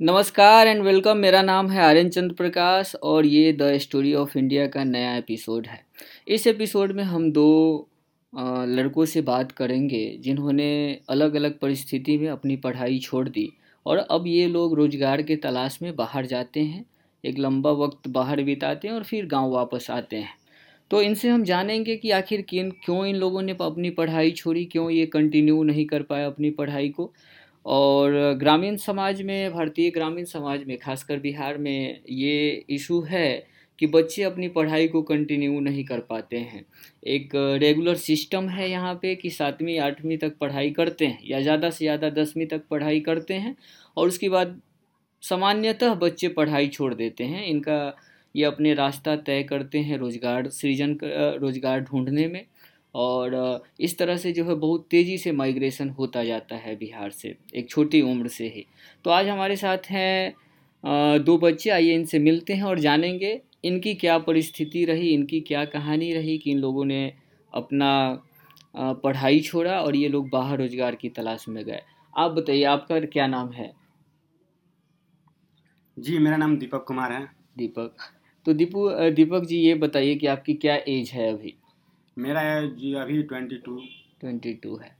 नमस्कार and welcome मेरा नाम है आर्यन चंद्र प्रकाश और ये द स्टोरी ऑफ़ इंडिया का नया एपिसोड है। इस एपिसोड में हम दो लड़कों से बात करेंगे, जिन्होंने अलग अलग परिस्थिति में अपनी पढ़ाई छोड़ दी और अब ये लोग रोज़गार के तलाश में बाहर जाते हैं, एक लंबा वक्त बाहर बिताते हैं और फिर गाँव वापस आते हैं। तो इनसे हम जानेंगे कि आखिर किन, क्यों इन लोगों ने अपनी पढ़ाई छोड़ी, क्यों ये कंटिन्यू नहीं कर पाए अपनी पढ़ाई को। और ग्रामीण समाज में, भारतीय ग्रामीण समाज में, खासकर बिहार में ये इशू है कि बच्चे अपनी पढ़ाई को कंटिन्यू नहीं कर पाते हैं। एक रेगुलर सिस्टम है यहाँ पे कि सातवीं, आठवीं तक पढ़ाई करते हैं या ज़्यादा से ज़्यादा दसवीं तक पढ़ाई करते हैं और उसके बाद सामान्यतः बच्चे पढ़ाई छोड़ देते हैं। इनका ये अपने रास्ता तय करते हैं रोज़गार सृजन, रोज़गार ढूँढने में। और इस तरह से जो है बहुत तेज़ी से माइग्रेशन होता जाता है बिहार से एक छोटी उम्र से ही। तो आज हमारे साथ हैं दो बच्चे आइए इनसे मिलते हैं और जानेंगे इनकी क्या परिस्थिति रही इनकी क्या कहानी रही कि इन लोगों ने अपना पढ़ाई छोड़ा और ये लोग बाहर रोज़गार की तलाश में गए। आप बताइए आपका क्या नाम है? जी मेरा नाम दीपक कुमार है। दीपक। तो दीपू दीपक जी ये बताइए कि आपकी क्या एज है अभी? मेरा है जी अभी ट्वेंटी टू ट्वेंटी टू है।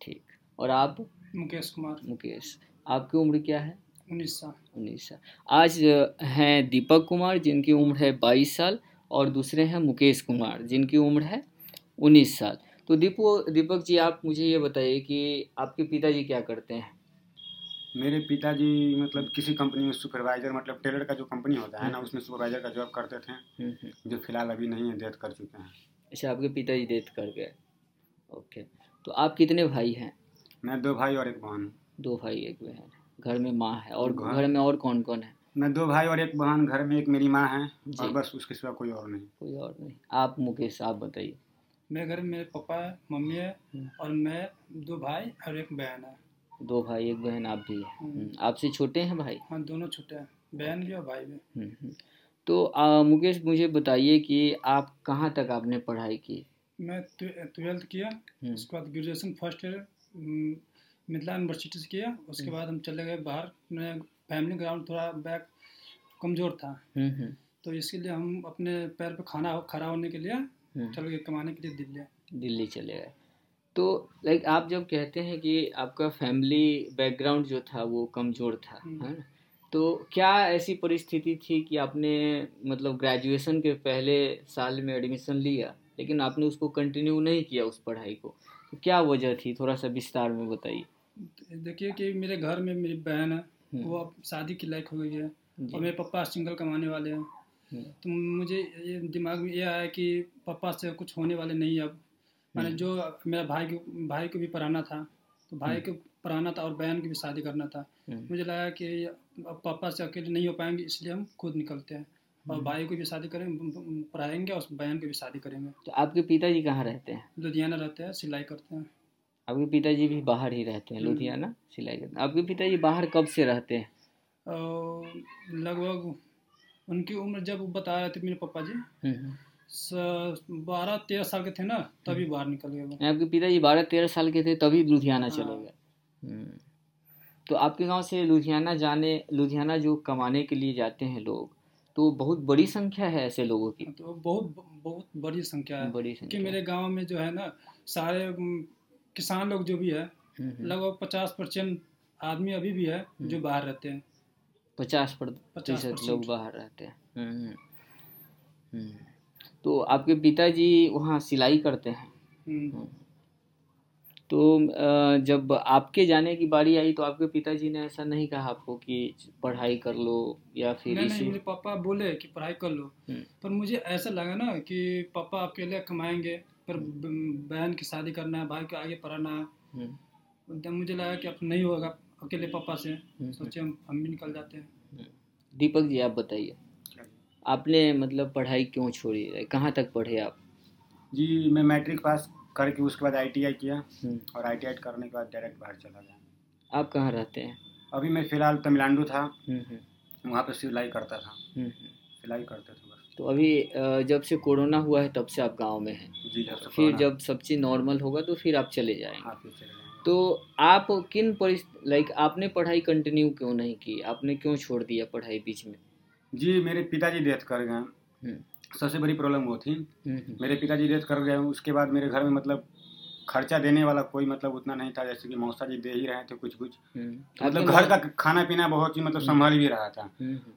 ठीक। और आप? मुकेश कुमार। मुकेश। आपकी उम्र क्या है? उन्नीस साल। उन्नीस साल। आज हैं दीपक कुमार जिनकी उम्र है बाईस साल और दूसरे हैं मुकेश कुमार जिनकी उम्र है उन्नीस साल। तो दीपो दीपक जी आप मुझे ये बताइए कि आपके पिताजी क्या करते हैं? मेरे पिताजी मतलब किसी कंपनी में सुपरवाइजर मतलब टेलर का जो कंपनी होता है ना उसमें सुपरवाइजर का जॉब करते थे। हम्म, हम्म। जो फ़िलहाल अभी नहीं है डेथ कर चुके हैं। अच्छा आपके पिताजी डेथ कर गए। ओके तो आप कितने भाई हैं? मैं दो भाई और एक बहन दो भाई एक बहन। घर में माँ है और घर- घर में और कौन कौन है? मैं दो भाई और एक बहन घर में एक मेरी माँ है और बस उसके सिवा कोई और नहीं। कोई और नहीं। आप मुकेश आप बताइए। मेरे घर में मेरे पापा है मम्मी है हम्म। और मैं दो भाई और एक बहन है। दो भाई एक बहन आप भी हैं। हम्म। आपसे छोटे हैं भाई? हाँ दोनों छोटे हैं बहन भी और भाई भी। हम्म, हम्म। तो आ, मुकेश मुझे बताइए कि आप कहाँ तक आपने पढ़ाई की? मैं ट्वेल्थ किया हम्म, उसके बाद graduation first year Mithila university से किया उसके हम्म। बाद हम चले गए बाहर मैं फैमिली ग्राउंड थोड़ा बैक कमज़ोर था। हम्म, तो इसके लिए हम अपने पैर पर खाना खड़ा होने के लिए चल गए कमाने के लिए दिल्ली। दिल्ली चले गए। तो लाइक आप जब कहते हैं कि आपका फैमिली बैकग्राउंड जो था वो कमज़ोर था। है ना? तो क्या ऐसी परिस्थिति थी कि आपने मतलब ग्रेजुएशन के पहले साल में एडमिशन लिया लेकिन आपने उसको कंटिन्यू नहीं किया उस पढ़ाई को? तो क्या वजह थी? थोड़ा सा विस्तार में बताइए। देखिए कि मेरे घर में मेरी बहन है हम्म, वो अब शादी की लायक हो गई है और मेरे पापा सिंगल कमाने वाले हैं। हम्म, तो मुझे ये दिमाग में ये आया कि पापा से कुछ होने वाले नहीं अब। मैंने हम्म। जो मेरा भाई को भाई को भी पढ़ाना था भाई को पढ़ाना था और बहन की भी शादी करना था। हम्म, मुझे लगा कि अब पापा से अकेले नहीं हो पाएँगे इसलिए हम खुद निकलते हैं। और हम्म। भाई को भी शादी करेंगे पढ़ाएँगे और बहन की भी शादी करेंगे। तो आपके पिताजी कहाँ रहते हैं? लुधियाना रहते हैं सिलाई करते हैं। आपके पिताजी भी बाहर ही रहते हैं हम्म। लुधियाना? सिलाई करते हैं। आपके पिताजी बाहर कब से रहते हैं? लगभग उनकी उम्र जब बता रहे थे मेरे पापा जी हम्म, बारह तेरह साल के थे ना तभी बाहर निकल गए आपके पिताजी बारह तेरह साल के थे तभी लुधियाना हाँ। चले गए हम्म। तो आपके गाँव से लुधियाना जाने लुधियाना जो कमाने के लिए जाते हैं लोग तो बहुत बड़ी संख्या है ऐसे लोगों की तो बहुत बहुत बड़ी संख्या है बड़ी संख्या कि मेरे गाँव में जो है ना सारे किसान लोग जो भी है हम्म, हम्म। लगभग पचास परसेंट आदमी अभी भी है जो बाहर रहते हैं पचास प्रतिशत लोग बाहर रहते हैं हम्म, हम्म। हम्म। तो आपके पिताजी वहाँ सिलाई करते हैं। हम्म, तो जब आपके जाने की बारी आई तो आपके पिताजी ने ऐसा नहीं कहा आपको कि पढ़ाई कर लो या फिर नहीं नहीं मेरे पापा बोले कि पढ़ाई कर लो। हम्म। पर मुझे ऐसा लगा ना कि पापा अकेले कमाएँगे पर बहन की शादी करना है भाई को आगे पढ़ाना है। हम्म, तब मुझे लगा कि अब नहीं होगा अकेले पापा से। हम्म। सोचे हम हम भी निकल जाते हैं। दीपक जी आप बताइए। आपने मतलब पढ़ाई क्यों छोड़ी? है कहाँ तक पढ़े आप? जी मैं मैट्रिक पास करके उसके बाद आईटीआई किया हम्म। और आईटीआई करने के बाद डायरेक्ट बाहर चला गया। आप कहाँ रहते हैं? अभी मैं फ़िलहाल तमिलनाडु था। हम्म, हम्म, वहाँ पे सिलाई करता था। सिलाई करते थे बस। तो अभी जब से कोरोना हुआ है तब से आप गाँव में हैं। जी जब फिर जब सब चीज़ नॉर्मल होगा तो फिर आप चले जाएँगे। हाँ फिर चले जाएँगे। तो आप किन परिस लाइक आपने पढ़ाई कंटिन्यू क्यों नहीं की? आपने क्यों छोड़ दिया पढ़ाई बीच में? जी मेरे पिताजी डेथ कर गए हम्म, सबसे बड़ी प्रॉब्लम वो थी। हम्म, हम्म, मेरे पिताजी डेथ कर गए उसके बाद मेरे घर में मतलब खर्चा देने वाला कोई मतलब उतना नहीं था जैसे कि मौसा जी दे ही रहे थे कुछ कुछ हम्म। मतलब घर का खाना पीना बहुत ही मतलब। संभाल भी रहा था।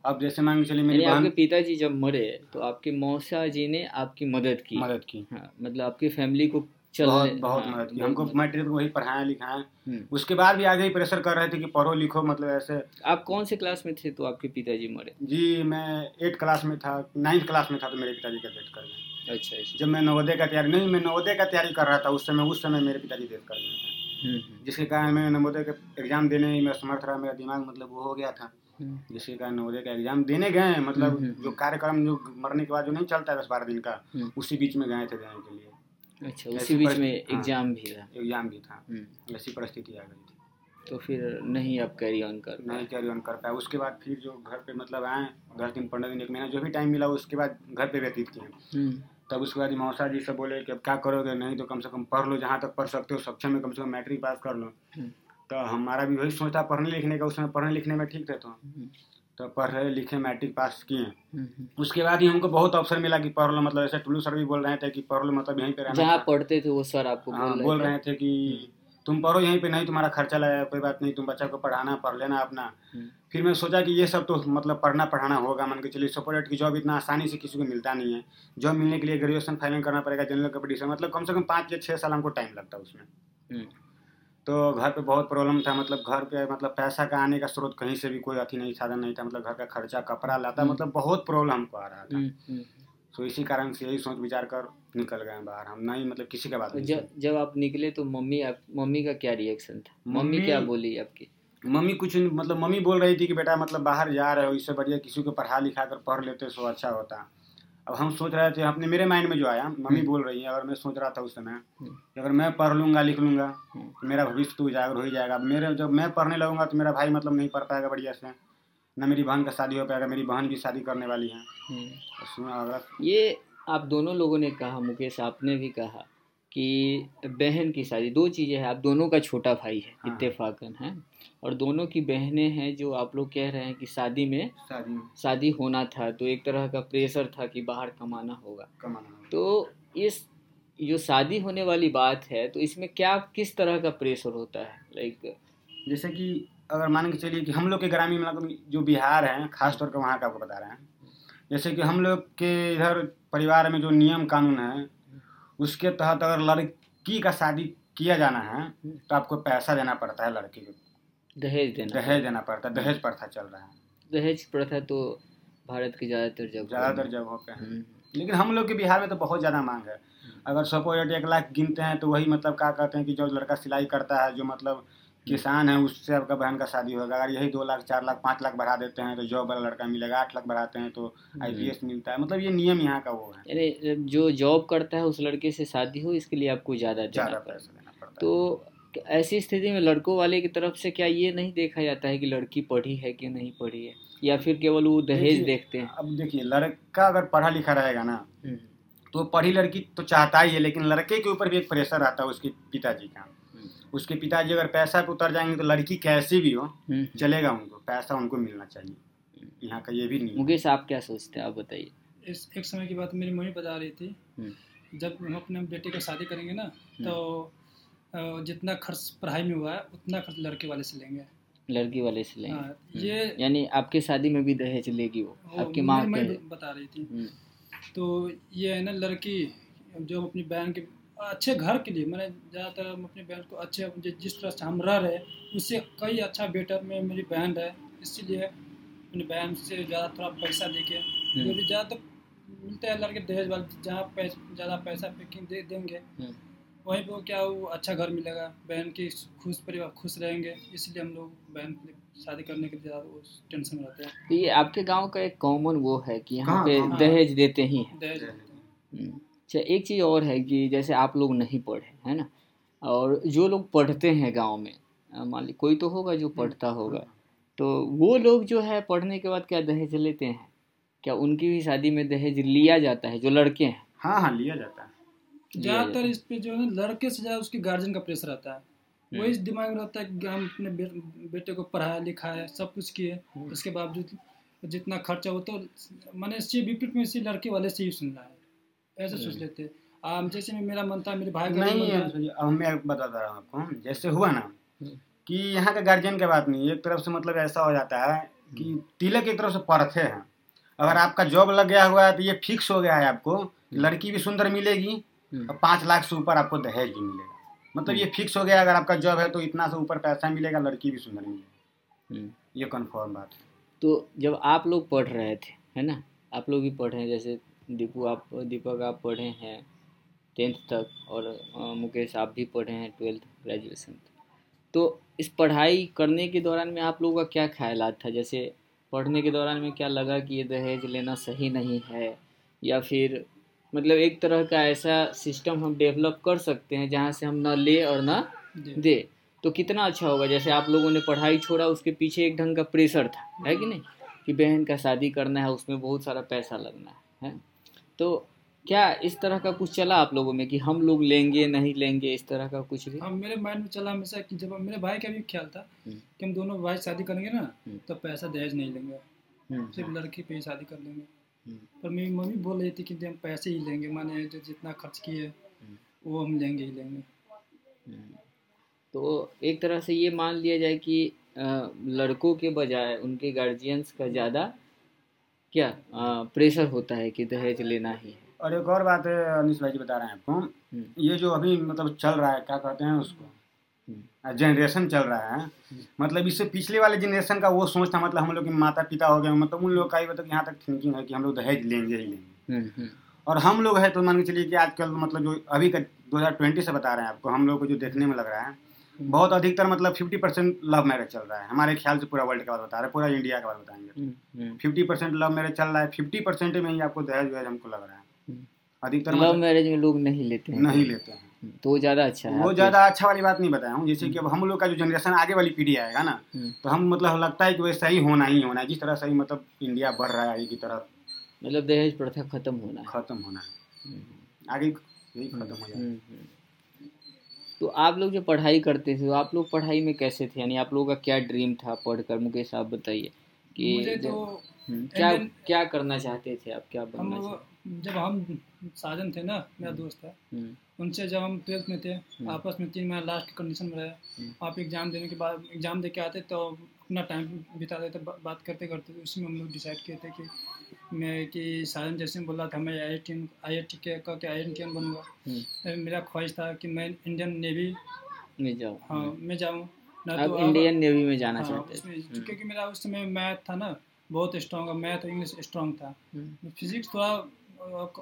अब जैसे के चलिए मेरी आपके पिताजी जब मरे तो आपके मौसा जी ने आपकी मदद की। मदद की। हाँ मतलब आपकी फैमिली को बहुत बहुत हाँ, मदद की। हमको मैट्रिक वही पढ़ाया लिखाया। हम्म। उसके बाद भी आगे ही प्रेशर कर रहे थे कि पढ़ो लिखो मतलब ऐसे। आप कौन से क्लास में थे तो आपके पिताजी मरे? जी मैं एट क्लास में था नाइन्थ क्लास में था तो मेरे पिताजी का डेथ कर गए। अच्छा अच्छा। जब मैं नवोदय का तैयारी नहीं मैं नवोदय का तैयारी कर रहा था उस समय उस समय मेरे पिताजी डेथ कर गए थे। हम्म, हम्म, जिसके कारण मैं नवोदय का एग्ज़ाम देने में समर्थ रहा मेरा दिमाग मतलब वो हो गया था। जिसके कारण नवोदय का एग्ज़ाम देने गए मतलब जो कार्यक्रम जो मरने के बाद जो नहीं चलता है दस बारह दिन का। उसी बीच में गए थे देने के लिए। अच्छा उसी बीच में हाँ। एग्ज़ाम भी था। एग्ज़ाम भी था। हम्म, ऐसी परिस्थिति आ गई थी। तो फिर नहीं आप कैरी ऑन कर नहीं कैरी ऑन कर पाया उसके बाद फिर जो घर पे मतलब आए दस दिन पंद्रह दिन एक महीना जो भी टाइम मिला उसके बाद घर पे व्यतीत किए। हम्म, तब उसके बाद मौसा जी से बोले कि अब क्या करोगे? नहीं तो कम से कम पढ़ लो जहाँ तक पढ़ सकते हो सक्षम में कम से कम मैट्रिक पास कर लो। हम्म, तो हमारा भी वही सोच था पढ़ने लिखने का उस समय पढ़ने लिखने में ठीक थे तो। तो पढ़े लिखे मैट्रिक पास किए। हम्म, हम्म। उसके बाद ही हमको बहुत अवसर मिला कि पढ़ लो मतलब ऐसे टुल्लू सर भी बोल रहे थे कि पढ़ लो मतलब यहीं पे रहना जहाँ पढ़ते थे वो सर आपको हाँ बोल बोल रहे रहे थे कि तुम पढ़ो यहीं पे नहीं तुम्हारा खर्चा लगेगा कोई बात नहीं तुम बच्चा को पढ़ाना पढ़ लेना अपना। हम्म। फिर मैं सोचा कि ये सब तो मतलब पढ़ना पढ़ाना होगा। मान के चलिए सुपर की जॉब इतना आसानी से किसी को मिलता नहीं है। जॉब मिलने के लिए ग्रेजुएशन फाइनल करना पड़ेगा जनरल कंपटीशन मतलब कम से कम पाँच या छः साल हमको टाइम लगता है उसमें। हम्म, तो घर पे बहुत प्रॉब्लम था मतलब घर पे मतलब पैसा का आने का स्रोत कहीं से भी कोई अथी नहीं साधन नहीं था मतलब घर का खर्चा कपड़ा लाता हम्म। मतलब बहुत प्रॉब्लम हमको आ रहा था। हम्म, हम्म। तो इसी कारण से यही सोच विचार कर निकल गए बाहर हम नहीं मतलब किसी का बात नहीं जब जब आप निकले तो मम्मी आप मम्मी का क्या रिएक्शन था? मम्मी मम्मी- क्या बोली आपकी? मम्मी कुछ मतलब मम्मी बोल रही थी कि बेटा मतलब बाहर जा रहे हो इससे बढ़िया किसी को पढ़ा लिखा कर पढ़ लेते सो अच्छा होता। अब हम सोच रहे थे अपने मेरे माइंड में जो आया मम्मी हम्म। बोल रही है अगर मैं सोच रहा था उस समय हम्म। कि अगर मैं पढ़ लूँगा लिख लूँगा हम्म। तो मेरा भविष्य तो उजागर हो ही जाएगा मेरे जब मैं पढ़ने लगूँगा तो मेरा भाई मतलब नहीं पढ़ पाएगा बढ़िया से न मेरी बहन का शादी हो पाएगा मेरी बहन भी शादी करने वाली है सुना अगर ये आप दोनों लोगों ने कहा मुकेश आपने भी कहा कि बहन की शादी दो चीज़ें हैं। आप दोनों का छोटा भाई है हाँ। इत्तेफाकन है। और दोनों की बहनें हैं जो आप लोग कह रहे हैं कि शादी में शादी शादी होना था तो एक तरह का प्रेशर था कि बाहर कमाना होगा। कमाना। तो इस जो शादी होने वाली बात है तो इसमें क्या किस तरह का प्रेशर होता है? लाइक जैसे कि अगर मान के चलिए कि हम लोग के ग्रामीण इलाकों में जो बिहार है खास तौर पर वहाँ का आपको बता रहे हैं। जैसे कि हम लोग के इधर परिवार में जो नियम कानून है उसके तहत अगर लड़की का शादी किया जाना है तो आपको पैसा देना पड़ता है लड़की को। दहेज देना दहेज देना पड़ता है दहेज प्रथा चल रहा है। दहेज प्रथा तो भारत की ज़्यादातर जगह ज़्यादातर जगहों पे है। हम्म, लेकिन हम लोग के बिहार में तो बहुत ज़्यादा मांग है। अगर सपोज़ एक लाख गिनते हैं तो वही मतलब क्या कहते हैं कि जो लड़का सिलाई करता है जो मतलब किसान है उससे आपका बहन का शादी होगा। अगर यही दो लाख चार लाख पाँच लाख बढ़ा देते हैं तो जॉब वाला लड़का मिलेगा आठ लाख बढ़ाते हैं तो आई मिलता है। मतलब ये नियम यहाँ का वो है। यानी जो जॉब करता है उस लड़के से शादी हो इसके लिए आपको ज़्यादा देना ज़्यादा पड़ता पैसा देना पड़ता तो ऐसी स्थिति में लड़कों वाले की तरफ़ से क्या ये नहीं देखा जाता है कि लड़की पढ़ी है कि नहीं पढ़ी है? या फिर केवल वो दहेज देखते हैं? अब देखिए लड़का अगर पढ़ा लिखा रहेगा ना हम्म, तो पढ़ी लड़की तो चाहता ही है लेकिन लड़के के ऊपर भी एक प्रेशर आता है उसके पिताजी का। हम्म, उसके पिताजी अगर पैसा पे उतर जाएँगे तो लड़की कैसी भी हो हम्म। चलेगा उनको पैसा उनको मिलना चाहिए। यहाँ का ये भी नहीं मुकेश आप क्या सोचते हैं? आप बताइए। इस एक समय की बात मेरी मम्मी बता रही थी। हम्म। जब हम अपने बेटे का शादी करेंगे ना तो जितना खर्च पढ़ाई में हुआ है उतना खर्च लड़के वाले से लेंगे। लड़की वाले से लेंगे। हाँ, ये यानी आपकी शादी में भी दहेज लेगी वो आपकी माँ बता रही थी। हम्म, तो ये है ना लड़की जो अपनी बहन के अच्छे घर के लिए मैंने ज़्यादातर हम अपनी बहन को अच्छे जिस तरह से हम रह रहे उससे कई अच्छा बेटर में मेरी बहन है इसीलिए अपनी बहन से ज़्यादा थोड़ा पैसा लेके जो भी ज़्यादातर मिलते हैं लड़के दहेज वाले जहाँ पैसा ज़्यादा पैसा पैकिंग दे देंगे हम्म। वहीं पर क्या वो अच्छा घर मिलेगा बहन की खुश परिवार खुश रहेंगे इसलिए हम लोग बहन के लिए शादी करने के लिए ज़्यादा वो टेंशन में रहते हैं। तो ये आपके गाँव का एक कॉमन वो है कि यहाँ हाँ, पे हाँ। दहेज देते ही हैं। दहेज हम्म, अच्छा एक चीज़ और है कि जैसे आप लोग नहीं पढ़े है ना? और जो लोग पढ़ते हैं गाँव में मान ली कोई तो होगा जो पढ़ता होगा। तो वो लोग जो है पढ़ने के बाद क्या दहेज लेते हैं? क्या उनकी भी शादी में दहेज लिया जाता है जो लड़के हैं? हाँ हाँ लिया जाता है। ज़्यादातर इस पे जो है ना लड़के से ज़्यादा उसके गार्जियन का प्रेशर आता है। वो इस दिमाग में रहता है कि हम अपने बे, बेटे को पढ़ाया लिखाया सब कुछ किए। हम्म। उसके बावजूद जितना खर्चा होता तो मैंने इससे विपरीत में इसी लड़के वाले से ही सुन रहा है। ऐसे सोच हम्म। लेते। हैं जैसे में मेरा मन था मेरे भाई का नहीं है, अब मैं बता रहा हूँ आपको। जैसे हुआ ना हम्म। कि यहाँ का गार्जियन की बात नहीं एक तरफ़ से मतलब ऐसा हो जाता है कि हम्म। तिलक एक तरफ़ से परथे हैं। अगर आपका जॉब लग गया हुआ है तो ये फिक्स हो गया है आपको लड़की भी सुंदर मिलेगी और पाँच लाख से ऊपर आपको दहेज भी मिलेगा। मतलब ये फिक्स हो गया अगर आपका जॉब है तो इतना से ऊपर पैसा मिलेगा लड़की भी सुंदर मिलेगी। ये कन्फर्म बात है। तो जब आप लोग पढ़ रहे थे है ना? आप लोग भी पढ़ रहे हैं जैसे दीपू आप दीपक आप पढ़े हैं टेंथ तक और मुकेश आप भी पढ़े हैं ट्वेल्थ ग्रेजुएशन तक। तो इस पढ़ाई करने के दौरान में आप लोगों का क्या ख्याल था? जैसे पढ़ने के दौरान में क्या लगा कि ये दहेज लेना सही नहीं है? या फिर मतलब एक तरह का ऐसा सिस्टम हम डेवलप कर सकते हैं जहाँ से हम ना ले और ना दे। तो कितना अच्छा होगा? जैसे आप लोगों ने पढ़ाई छोड़ा उसके पीछे एक ढंग का प्रेशर था है कि नहीं? कि बहन का शादी करना है उसमें बहुत सारा पैसा लगना है है? तो क्या इस तरह का कुछ चला आप लोगों में कि हम लोग लेंगे नहीं लेंगे इस तरह का कुछ भी? हाँ मेरे माइंड में चला हमेशा कि जब मेरे भाई का भी ख्याल था हम्म। कि हम दोनों भाई शादी करेंगे ना हम्म। तो पैसा दहेज नहीं लेंगे। हम्म, सिर्फ़ लड़की पे ही शादी कर लेंगे। पर मेरी मम्मी बोल रही थी कि हम पैसे ही लेंगे माने जो जितना खर्च किए वो हम लेंगे ही लेंगे। तो एक तरह से ये मान लिया जाए कि लड़कों के बजाय उनके गार्जियंस का ज़्यादा क्या आ, प्रेशर होता है कि दहेज लेना ही है? और एक और बात है अनिश भाई जी बता रहे हैं आपको। हम्म, ये जो अभी मतलब चल रहा है क्या कहते हैं उसको? हम्म, जनरेशन चल रहा है। मतलब इससे पिछले वाले जनरेशन का वो सोच था मतलब हम लोग के माता पिता हो गए मतलब उन लोग का ही मतलब यहाँ तक थिंकिंग है कि हम लोग दहेज लेंगे ही लेंगे। हम्म, हम्म, और हम लोग है तो मान के चलिए कि आजकल मतलब जो अभी का 2020 से बता रहे हैं आपको हम लोग को जो देखने में लग रहा है बहुत अधिकतर मतलब 50 परसेंट लव मैरिज चल रहा है। हमारे ख्याल से पूरा वर्ल्ड का बात बता रहे हैं पूरा इंडिया का बात बताएँगे। हम्म, हम्म। फिफ्टी परसेंट लव मैरिज चल रहा है फिफ्टी परसेंट में ही आपको दहेज वहेज हमको लग रहा है। हम्म। अधिकतर लव मतलब मैरिज में लोग नहीं लेते हैं। नहीं लेते हैं। हम्म, तो ज़्यादा अच्छा है वो ज़्यादा अच्छा वाली बात नहीं बताया हूँ जैसे कि अब हम लोग का जो जनरेशन आगे वाली पीढ़ी आएगा ना हम्म, तो हम मतलब लगता है कि वैसा ही होना ही होना है जिस तरह सही मतलब इंडिया बढ़ रहा है आगे की तरफ़ मतलब दहेज प्रथा खत्म होना है। खत्म होना है। हम्म, आगे यही खत्म हो जाए हम्म, हम्म। तो आप लोग जो पढ़ाई करते थे तो आप लोग पढ़ाई में कैसे थे? यानी आप लोगों का क्या ड्रीम था? पढ़कर मुकेश आप बताइए कि मुझे तो हम्म, क्या क्या करना चाहते थे आप? क्या हम बनना चाहते जब हम साजन थे ना मेरा दोस्त था हम्म, उनसे जब हम ट्वेल्थ में थे आपस में तीन महीना लास्ट कंडीशन में रहे। हम्म। आप एग्ज़ाम देने के बाद एग्ज़ाम दे के आते तो अपना टाइम बिता देते बात करते करते उसी में हम लोग डिसाइड किए थे कि मैं कि साजन जैसे बोला था मैं आई I T I I T के का के आई आई बनूँगा हम्म, फिर मेरा ख्वाहिश था कि मैं इंडियन नेवी में जाओ हाँ मैं जाऊँ। ना तो इंडियन नेवी में जाना हाँ, चाहते हम्म, क्योंकि मेरा उस समय मैथ था ना बहुत स्ट्रॉन्ग मैथ और इंग्लिश स्ट्रॉन्ग था। हम्म, फिजिक्स थोड़ा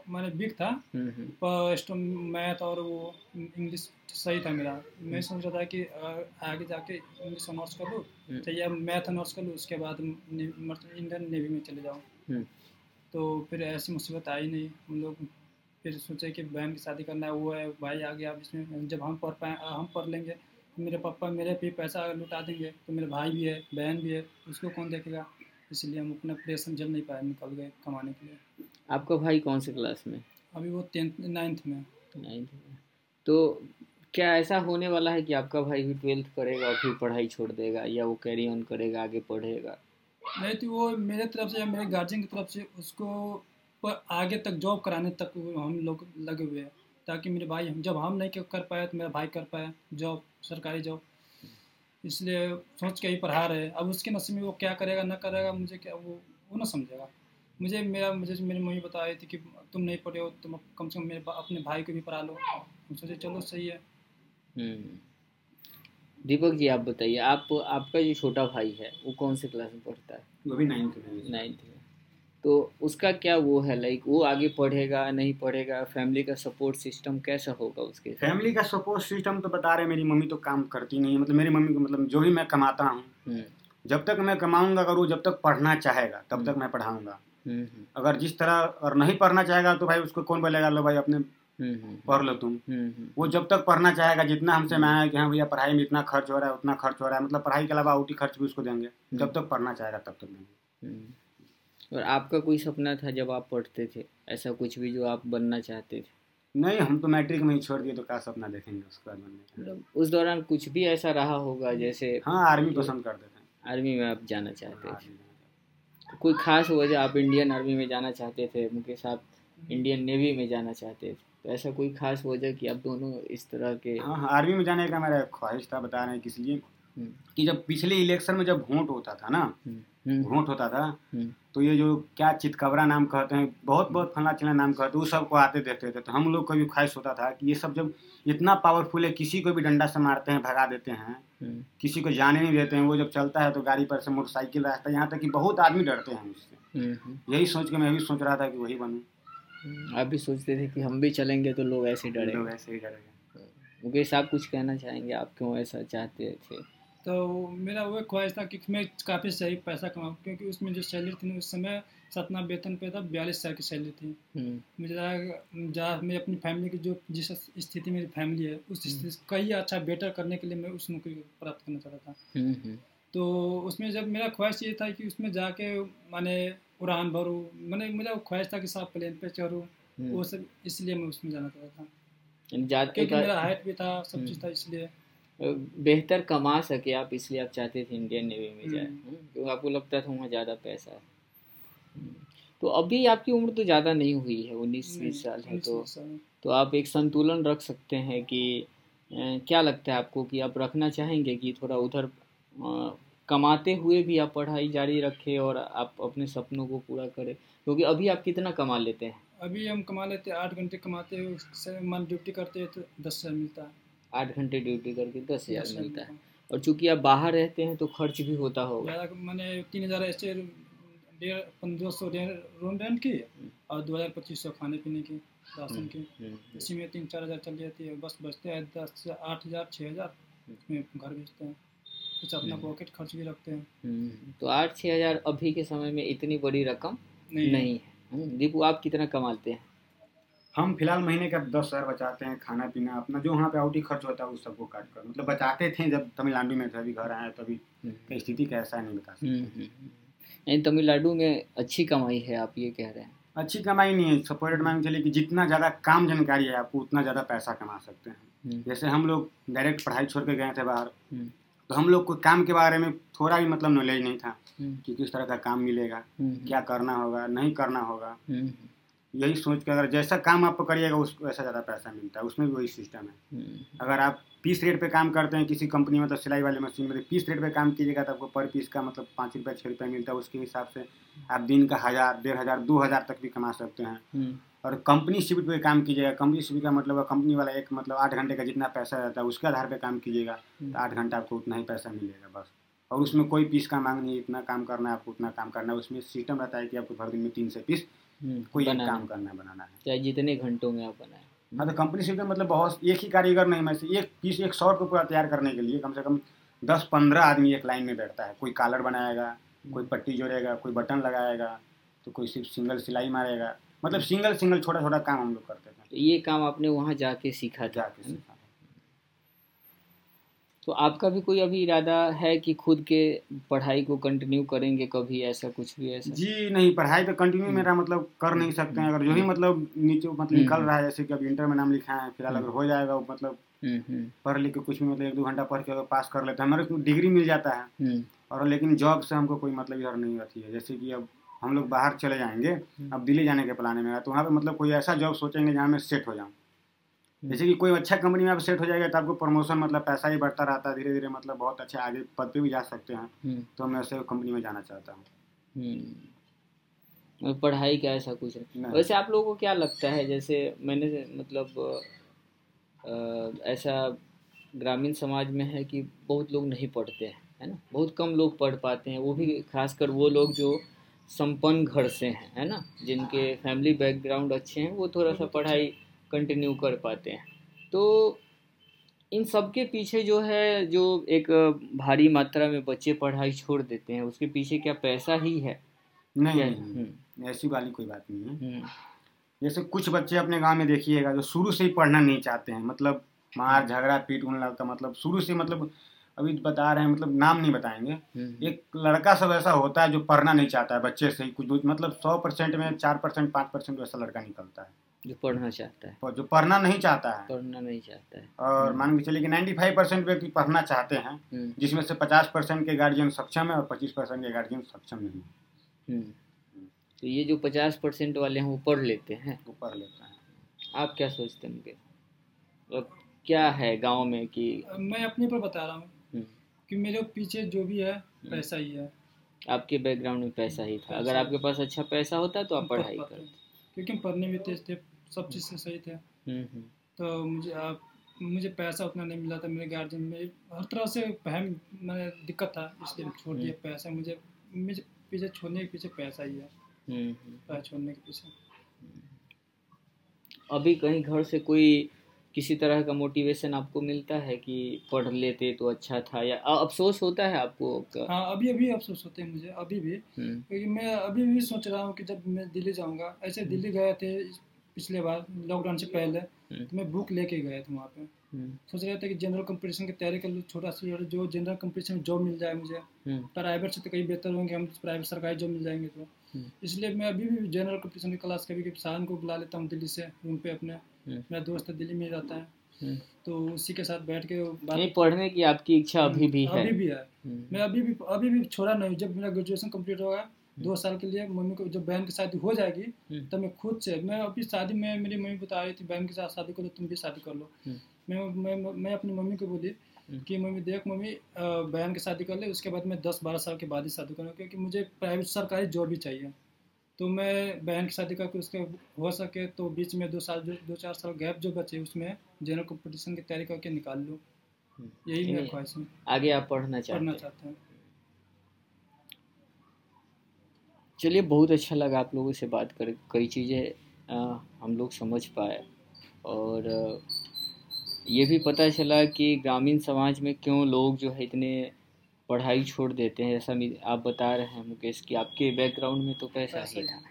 मैंने वीक था हम्म, हम्म, पर मैथ और वो इंग्लिश सही था मेरा। मैं सोच रहा था कि आगे जाके इंग्लिश ऑनर्स कर लूँ हम्म। तो या मैथ ऑनर्स कर लूँ उसके बाद इंडियन नेवी में चले जाऊँ। हम्म, तो फिर ऐसी मुसीबत आई नहीं। हम लोग फिर सोचे कि बहन की शादी करना है वो है भाई आ गया अब इसमें जब हम पढ़ पाए हम पढ़ लेंगे तो मेरे पापा मेरे भी पैसा लुटा देंगे तो मेरे भाई भी है बहन भी है उसको कौन देखेगा? इसलिए हम अपना प्रेशन जल नहीं पाए निकल गए कमाने के लिए। आपका भाई कौन से क्लास में? अभी वो टेंथ नाइन्थ में। नाइन्थ में। तो क्या ऐसा होने वाला है कि आपका भाई भी ट्वेल्थ करेगा और फिर पढ़ाई छोड़ देगा या वो कैरी ऑन करेगा आगे पढ़ेगा नहीं तो वो मेरे तरफ़ से या मेरे गार्जियन की तरफ़ से उसको पर आगे तक जॉब कराने तक हम लोग लगे हुए हैं, ताकि मेरे भाई हम जब हम नहीं कर पाए तो मेरा भाई कर पाए जॉब सरकारी जॉब इसलिए सोच के ही पढ़ा रहे अब उसके नसीब में वो क्या करेगा, ना करेगा, मुझे क्या वो वो ना समझेगा। मुझे मेरा मुझे मेरी मम्मी बता रही थी कि तुम नहीं पढ़े हो, तुम कम से कम मेरे अपने भाई को भी पढ़ा लो। सोचे, चलो, सही है। हम्म। दीपक जी आप बताइए आप आपका जो छोटा भाई है वो कौन से क्लास में पढ़ता है? वो भी नाइन्थ में नाइन्थ में। तो उसका क्या वो है लाइक वो आगे पढ़ेगा नहीं पढ़ेगा? फैमिली का सपोर्ट सिस्टम कैसा होगा उसके फैमिली का सपोर्ट सिस्टम तो बता रहे मेरी मम्मी तो काम करती नहीं है। मतलब मेरी मम्मी को मतलब जो भी मैं कमाता हूँ हम्म, जब तक मैं कमाऊँगा अगर वो जब तक पढ़ना चाहेगा तब तक मैं पढ़ाऊँगा। हम्म, हम्म, अगर जिस तरह और नहीं पढ़ना चाहेगा तो भाई उसको कौन बोलेगा लो भाई अपने हम्म, हम्म, पढ़ लो तुम। हम्म, हम्म, वो जब तक पढ़ना चाहेगा जितना हमसे मांगा है कि हाँ भैया पढ़ाई में इतना खर्च हो रहा है उतना खर्च हो रहा है मतलब पढ़ाई के अलावा आउटी खर्च भी उसको देंगे। जब तक पढ़ना चाहेगा तब तक देंगे। हम्म। और आपका कोई सपना था जब आप पढ़ते थे? ऐसा कुछ भी जो आप बनना चाहते थे? नहीं हम तो मैट्रिक में ही छोड़ दिए तो क्या सपना देखेंगे उसके बाद बनने का? मतलब उस दौरान कुछ भी ऐसा रहा होगा जैसे हाँ आर्मी पसंद करते थे। आर्मी में आप जाना चाहते थे। कोई खास वजह आप इंडियन आर्मी में जाना चाहते थे? मुकेश आप इंडियन नेवी में जाना चाहते थे? तो ऐसा कोई खास वजह कि आप दोनों इस तरह के हाँ हाँ आर्मी में जाने का मेरा ख्वाहिश था बता रहे हैं किस लिए हम्म, कि जब पिछले इलेक्शन में जब वोट होता था ना हम्म, हम्म, वोट होता था हम्म, तो ये जो क्या चितकबरा नाम कहते हैं बहुत बहुत फला चिला नाम कहते हैं वो सबको आते देखते थे। तो हम लोग को भी ख्वाहिश होता था कि ये सब जब इतना पावरफुल है किसी को भी डंडा से मारते हैं भगा देते हैं हम्म, किसी को जाने नहीं देते हैं वो जब चलता है तो गाड़ी पर से मोटरसाइकिल रास्ता यहाँ तक कि बहुत आदमी डरते हैं उससे हम्म, हम्म, यही सोच के मैं भी सोच रहा था कि वही बनूँ। हम्म। आप भी सोचते थे कि हम भी चलेंगे तो लोग ऐसे डरे लोग ऐसे ही डरेंगे। मुकेश आप कुछ कहना चाहेंगे? आप क्यों ऐसा चाहते थे? तो मेरा वो ख्वाहिश था कि मैं काफ़ी सही पैसा कमाऊँ क्योंकि उसमें जो सैलरी थी ना उस समय सतना वेतन पे था बयालीस हज़ार की सैलरी थी। हम्म, मुझे लगा जहाँ मैं अपनी फैमिली की जो जिस स्थिति मेरी फैमिली है उस हम्म। स्थिति कहीं अच्छा बेटर करने के लिए मैं उस नौकरी प्राप्त करना चाहता था। हम्म, हम्म, तो उसमें जब मेरा ख्वाहिश ये था कि उसमें जाके माने उड़ान भरूँ मैंने मेरा ख्वाहिश था कि साफ़ प्लेन पे चढ़ूँ। हम्म। वो सब इसलिए मैं उसमें जाना चाहता था। क्योंकि मेरा हाइट भी था सब हम्म। चीज़ था इसलिए। बेहतर कमा सके आप इसलिए आप चाहते थे इंडियन नेवी में जाए। हम्म। क्योंकि आपको लगता था वहाँ ज़्यादा पैसा है। तो अभी आपकी उम्र तो ज़्यादा नहीं हुई है उन्नीस बीस साल है तो। तो आप एक संतुलन रख सकते हैं कि क्या लगता है आपको कि आप रखना चाहेंगे कि थोड़ा उधर कमाते हुए भी आप पढ़ाई जारी रखें और आप अपने सपनों को पूरा करें क्योंकि अभी आप कितना कमा लेते हैं? अभी हम कमा लेते हैं आठ घंटे कमाते हैं उससे मन ड्यूटी करते हैं तो दस हज़ार मिलता है। आठ घंटे ड्यूटी करके दस हज़ार मिलता है। और चूँकि आप बाहर रहते हैं तो खर्च भी होता होगा। मैंने तीन हज़ार ऐसे डेढ़ पंद्रह सौ डेढ़ रूम रेंट की और दो हज़ार पच्चीस सौ खाने पीने की राशन की। हम्म, इसी में तीन चार हज़ार चल जाती है बस बचते हैं दस आठ हज़ार छः हज़ार घर भेजते हैं। कुछ अपना। पॉकेट खर्च भी रखते हैं। हम्म, तो आठ छः हज़ार अभी के समय में इतनी बड़ी रकम नहीं, नहीं है। हम्म, दीपू आप कितना कमाते हैं? हम फ़िलहाल महीने का दस हज़ार बचाते हैं खाना पीना अपना जो वहाँ पे आउटी खर्च होता है उस सबको काट कर। मतलब बचाते थे जब तमिलनाडु में थे अभी घर आए तो अभी हम्म, स्थिति कैसा है नहीं बता सकते। तमिलनाडु में अच्छी कमाई है आप ये कह रहे हैं। अच्छी कमाई नहीं है सपोर्टेड मान के चलिए कि जितना ज़्यादा काम जानकारी है आपको उतना ज़्यादा पैसा कमा सकते हैं। जैसे हम लोग डायरेक्ट पढ़ाई छोड़ के गए थे बाहर तो हम लोग को काम के बारे में थोड़ा भी मतलब नॉलेज नहीं था हम्म, कि किस तरह का काम मिलेगा हम्म, क्या करना होगा नहीं करना होगा। हम्म, यही सोच के अगर जैसा काम आप करिएगा उसको वैसा ज़्यादा पैसा मिलता है उसमें भी वही सिस्टम है। हम्म, अगर आप पीस रेट पे काम करते हैं किसी कंपनी में तो सिलाई वाले मशीन में तो पीस रेट पे काम कीजिएगा तो आपको पर पीस का मतलब पाँच रुपये छः रुपये मिलता है उसके हिसाब से आप दिन का हज़ार डेढ़ हज़ार दो हज़ार तक भी कमा सकते हैं। हम्म, और कंपनी शिफ्ट पे काम कीजिएगा। कंपनी शिफ्ट का मतलब कंपनी वाला एक मतलब आठ घंटे का जितना पैसा रहता है उसके आधार पर काम कीजिएगा। तो आठ घंटा आपको उतना ही पैसा मिलेगा बस। और उसमें कोई पीस का मांग नहीं इतना काम करना है आपको उतना काम करना है। उसमें सिस्टम रहता है कि आपको हर दिन में तीन से पीस हम्म, कोई एक काम करना है बनाना है। चाहे जितने घंटों में आप बनाए। हाँ तो कंपनी शिफ्ट में मतलब बहुत एक ही कारीगर नहीं मैं एक पीस एक शॉर्ट को पूरा तैयार करने के लिए कम से कम दस पंद्रह आदमी एक लाइन में बैठता है। कोई कॉलर बनाएगा कोई पट्टी जोड़ेगा कोई बटन लगाएगा तो कोई सिर्फ़ सिंगल सिलाई मारेगा। मतलब सिंगल सिंगल छोटा छोटा काम हम लोग करते थे। तो ये काम आपने वहाँ जाके सीखा था। जाके सीखा तो आपका भी कोई अभी इरादा है कि खुद के पढ़ाई को कंटिन्यू करेंगे कभी ऐसा कुछ भी ऐसा? जी नहीं पढ़ाई तो कंटिन्यू हम्म। मेरा मतलब कर नहीं सकते हैं। अगर जो ही मतलब नीचे मतलब हम्म। निकल रहा है जैसे कि अभी इंटर में नाम लिखा है फ़िलहाल अगर हो जाएगा मतलब हम्म, हम्म, पढ़ लिख के कुछ भी मतलब एक दो घंटा पढ़ के अगर पास कर लेते हैं हमारे को डिग्री मिल जाता है। हम्म, और लेकिन जॉब से हमको कोई मतलब इधर नहीं रहती है। जैसे कि अब हम लोग बाहर चले जाएँगे अब दिल्ली जाने के प्लान है मेरा। तो वहाँ पर मतलब कोई ऐसा जॉब सोचेंगे जहाँ मैं सेट हो जाऊँ। जैसे कि कोई अच्छा कंपनी में आप सेट हो जाएगा तो आपको प्रमोशन मतलब पैसा ही बढ़ता रहता है धीरे धीरे मतलब बहुत अच्छे आगे पद पे भी जा सकते हैं। हम्म, तो मैं ऐसे कंपनी में जाना चाहता हूँ। हम्म। पढ़ाई का ऐसा कुछ नहीं। वैसे आप लोगों को क्या लगता है जैसे मैंने मतलब ऐसा ग्रामीण समाज में है कि बहुत लोग नहीं पढ़ते हैं है ना? बहुत कम लोग पढ़ पाते हैं वो भी खासकर वो लोग जो संपन्न घर से हैं है ना? जिनके फैमिली बैकग्राउंड अच्छे हैं वो थोड़ा सा पढ़ाई कंटिन्यू कर पाते हैं। तो इन सब के पीछे जो है जो एक भारी मात्रा में बच्चे पढ़ाई छोड़ देते हैं उसके पीछे क्या पैसा ही है? नहीं नहीं, नहीं। ऐसी वाली कोई बात नहीं है। हम्म, जैसे कुछ बच्चे अपने गाँव में देखिएगा जो शुरू से ही पढ़ना नहीं चाहते हैं मतलब मार झगड़ा पीट उन लगता मतलब शुरू से मतलब अभी बता रहे हैं मतलब नाम नहीं बताएँगे। हम्म, एक लड़का सब ऐसा होता है जो पढ़ना नहीं चाहता है बच्चे से ही कुछ मतलब सौ परसेंट में चार परसेंट पाँच परसेंट वैसा लड़का निकलता है। जो पढ़ना चाहता है। और जो पढ़ना नहीं चाहता है। पढ़ना नहीं चाहता है। और हम्म। मान के चलिए कि 95 परसेंट व्यक्ति पढ़ना चाहते हैं हम्म, जिसमें से 50 परसेंट के गार्जियन सक्षम है और 25 परसेंट के गार्जियन सक्षम नहीं है। हम्म। तो ये जो पचास परसेंट वाले हैं वो पढ़ लेते हैं। वो पढ़ लेते हैं। आप क्या सोचते हैं और क्या है गाँव में कि मैं अपने पर बता रहा हूँ। हम्म, कि मेरे पीछे जो भी है पैसा ही है। आपके बैकग्राउंड में पैसा ही था। अगर आपके पास अच्छा पैसा होता तो आप पढ़ाई। करते। क्योंकि हम पढ़ने भी तेज थे सब चीज़ से सही थे। हम्म, हम्म, तो मुझे आप मुझे पैसा उतना नहीं मिला था मेरे गार्जियन में। हर तरह से बहन मैंने दिक्कत था इसलिए छोड़ दिया पैसा। मुझे मुझे पीछे छोड़ने के पीछे पैसा ही है। हम्म, हम्म। पैसा छोड़ने के पीछे। अभी कहीं घर से कोई किसी तरह का मोटिवेशन आपको मिलता है कि पढ़ लेते तो अच्छा था या अफसोस होता है आपको? हाँ अभी अभी अफसोस होते हैं मुझे अभी भी हम्म, क्योंकि मैं अभी भी सोच रहा हूँ कि जब मैं दिल्ली जाऊँगा ऐसे दिल्ली गए थे पिछले बार लॉकडाउन से पहले हम्म। तो मैं बुक लेके गया था वहाँ पे हम्म, सोच रहे थे कि जनरल कंपटीशन की तैयारी कर लूँ छोटा सा जो जनरल कंपटीशन में जॉब मिल जाए मुझे हम्म, प्राइवेट से तो कहीं बेहतर होंगे हम प्राइवेट सरकारी जॉब मिल जाएँगे तो। हम्म। इसलिए मैं अभी भी जनरल कंपटीशन की क्लास कभी कभी शाम को बुला लेता हूँ दिल्ली से रूम पे अपने। हम्म। मेरा दोस्त दिल्ली में रहता है। हम्म। तो उसी के साथ बैठ के नहीं पढ़ने की आपकी इच्छा अभी भी है। अभी भी है। हम्म, मैं अभी भी अभी भी छोड़ा नहीं जब मेरा ग्रेजुएशन कंप्लीट होगा दो साल के लिए मम्मी को जब बहन की शादी हो जाएगी हम्म। तब मैं खुद से मैं अभी शादी में मेरी मम्मी बता रही थी बहन के साथ शादी करो तुम भी शादी कर लो। हम्म। मैं मैं मैं अपनी मम्मी को बोली हम्म। कि मम्मी देख मम्मी बहन की शादी कर ले उसके बाद मैं दस बारह साल के बाद ही शादी करूँगा क्योंकि मुझे प्राइवेट सरकारी जॉब भी चाहिए। तो मैं बहन की शादी करके उसके हो सके तो बीच में दो साल दो चार साल गैप जो बचे उसमें जनरल कंपटीशन की तैयारी करके निकाल लूँ। हम्म। यही मेरा ख्वाहिश है। आगे आप पढ़ना चाहते पढ़ना हैं। चाहते हैं। चलिए बहुत अच्छा लगा आप लोगों से बात कर कई चीज़ें हम लोग समझ पाए और ये भी पता चला कि ग्रामीण समाज में क्यों लोग जो है इतने पढ़ाई छोड़ देते हैं जैसा आप बता रहे हैं मुकेश कि आपके बैकग्राउंड में तो पैसा पैसा ही। था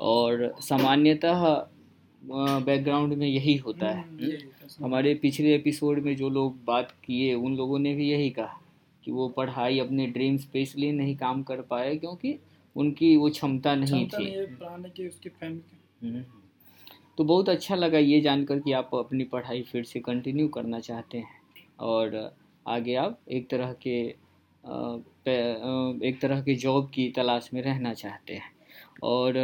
और सामान्यतः बैकग्राउंड में यही होता है हम्म? यही होता है, हमारे पिछले एपिसोड में जो लोग बात किए उन लोगों ने भी यही कहा कि वो पढ़ाई अपने ड्रीम्स पे इसलिए नहीं काम कर पाए क्योंकि उनकी वो क्षमता नहीं थी नहीं उसकी फैमिली। तो बहुत अच्छा लगा ये जानकर कि आप अपनी पढ़ाई फिर से कंटिन्यू करना चाहते हैं। और आगे आप एक तरह के एक तरह के जॉब की तलाश में रहना चाहते हैं। और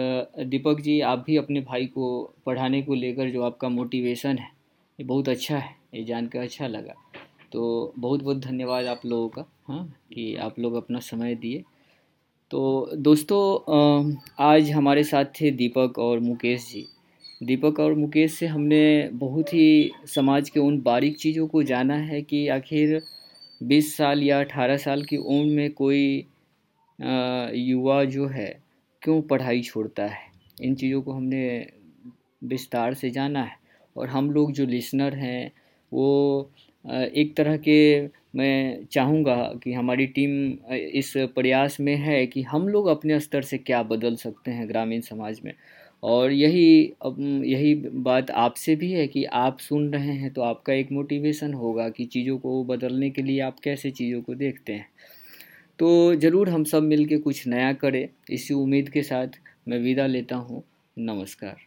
दीपक जी, आप भी अपने भाई को पढ़ाने को लेकर जो आपका मोटिवेशन है, ये बहुत अच्छा है, ये जानकर अच्छा लगा। तो बहुत बहुत धन्यवाद आप लोगों का हाँ कि आप लोग अपना समय दिए। तो दोस्तों आज हमारे साथ थे दीपक और मुकेश जी। दीपक और मुकेश से हमने बहुत ही समाज के उन बारीक चीज़ों को जाना है कि आखिर 20 साल या 18 साल की उम्र में कोई युवा जो है, क्यों पढ़ाई छोड़ता है? इन चीज़ों को हमने विस्तार से जाना है। और हम लोग जो लिसनर हैं, वो एक तरह के मैं चाहूँगा कि हमारी टीम इस प्रयास में है कि हम लोग अपने स्तर से क्या बदल सकते हैं ग्रामीण समाज में। और यही, अब यही बात आपसे भी है कि आप सुन रहे हैं तो आपका एक मोटिवेशन होगा कि चीज़ों को बदलने के लिए आप कैसे चीज़ों को देखते हैं। तो ज़रूर हम सब मिलके कुछ नया करें। इसी उम्मीद के साथ मैं विदा लेता हूँ। नमस्कार।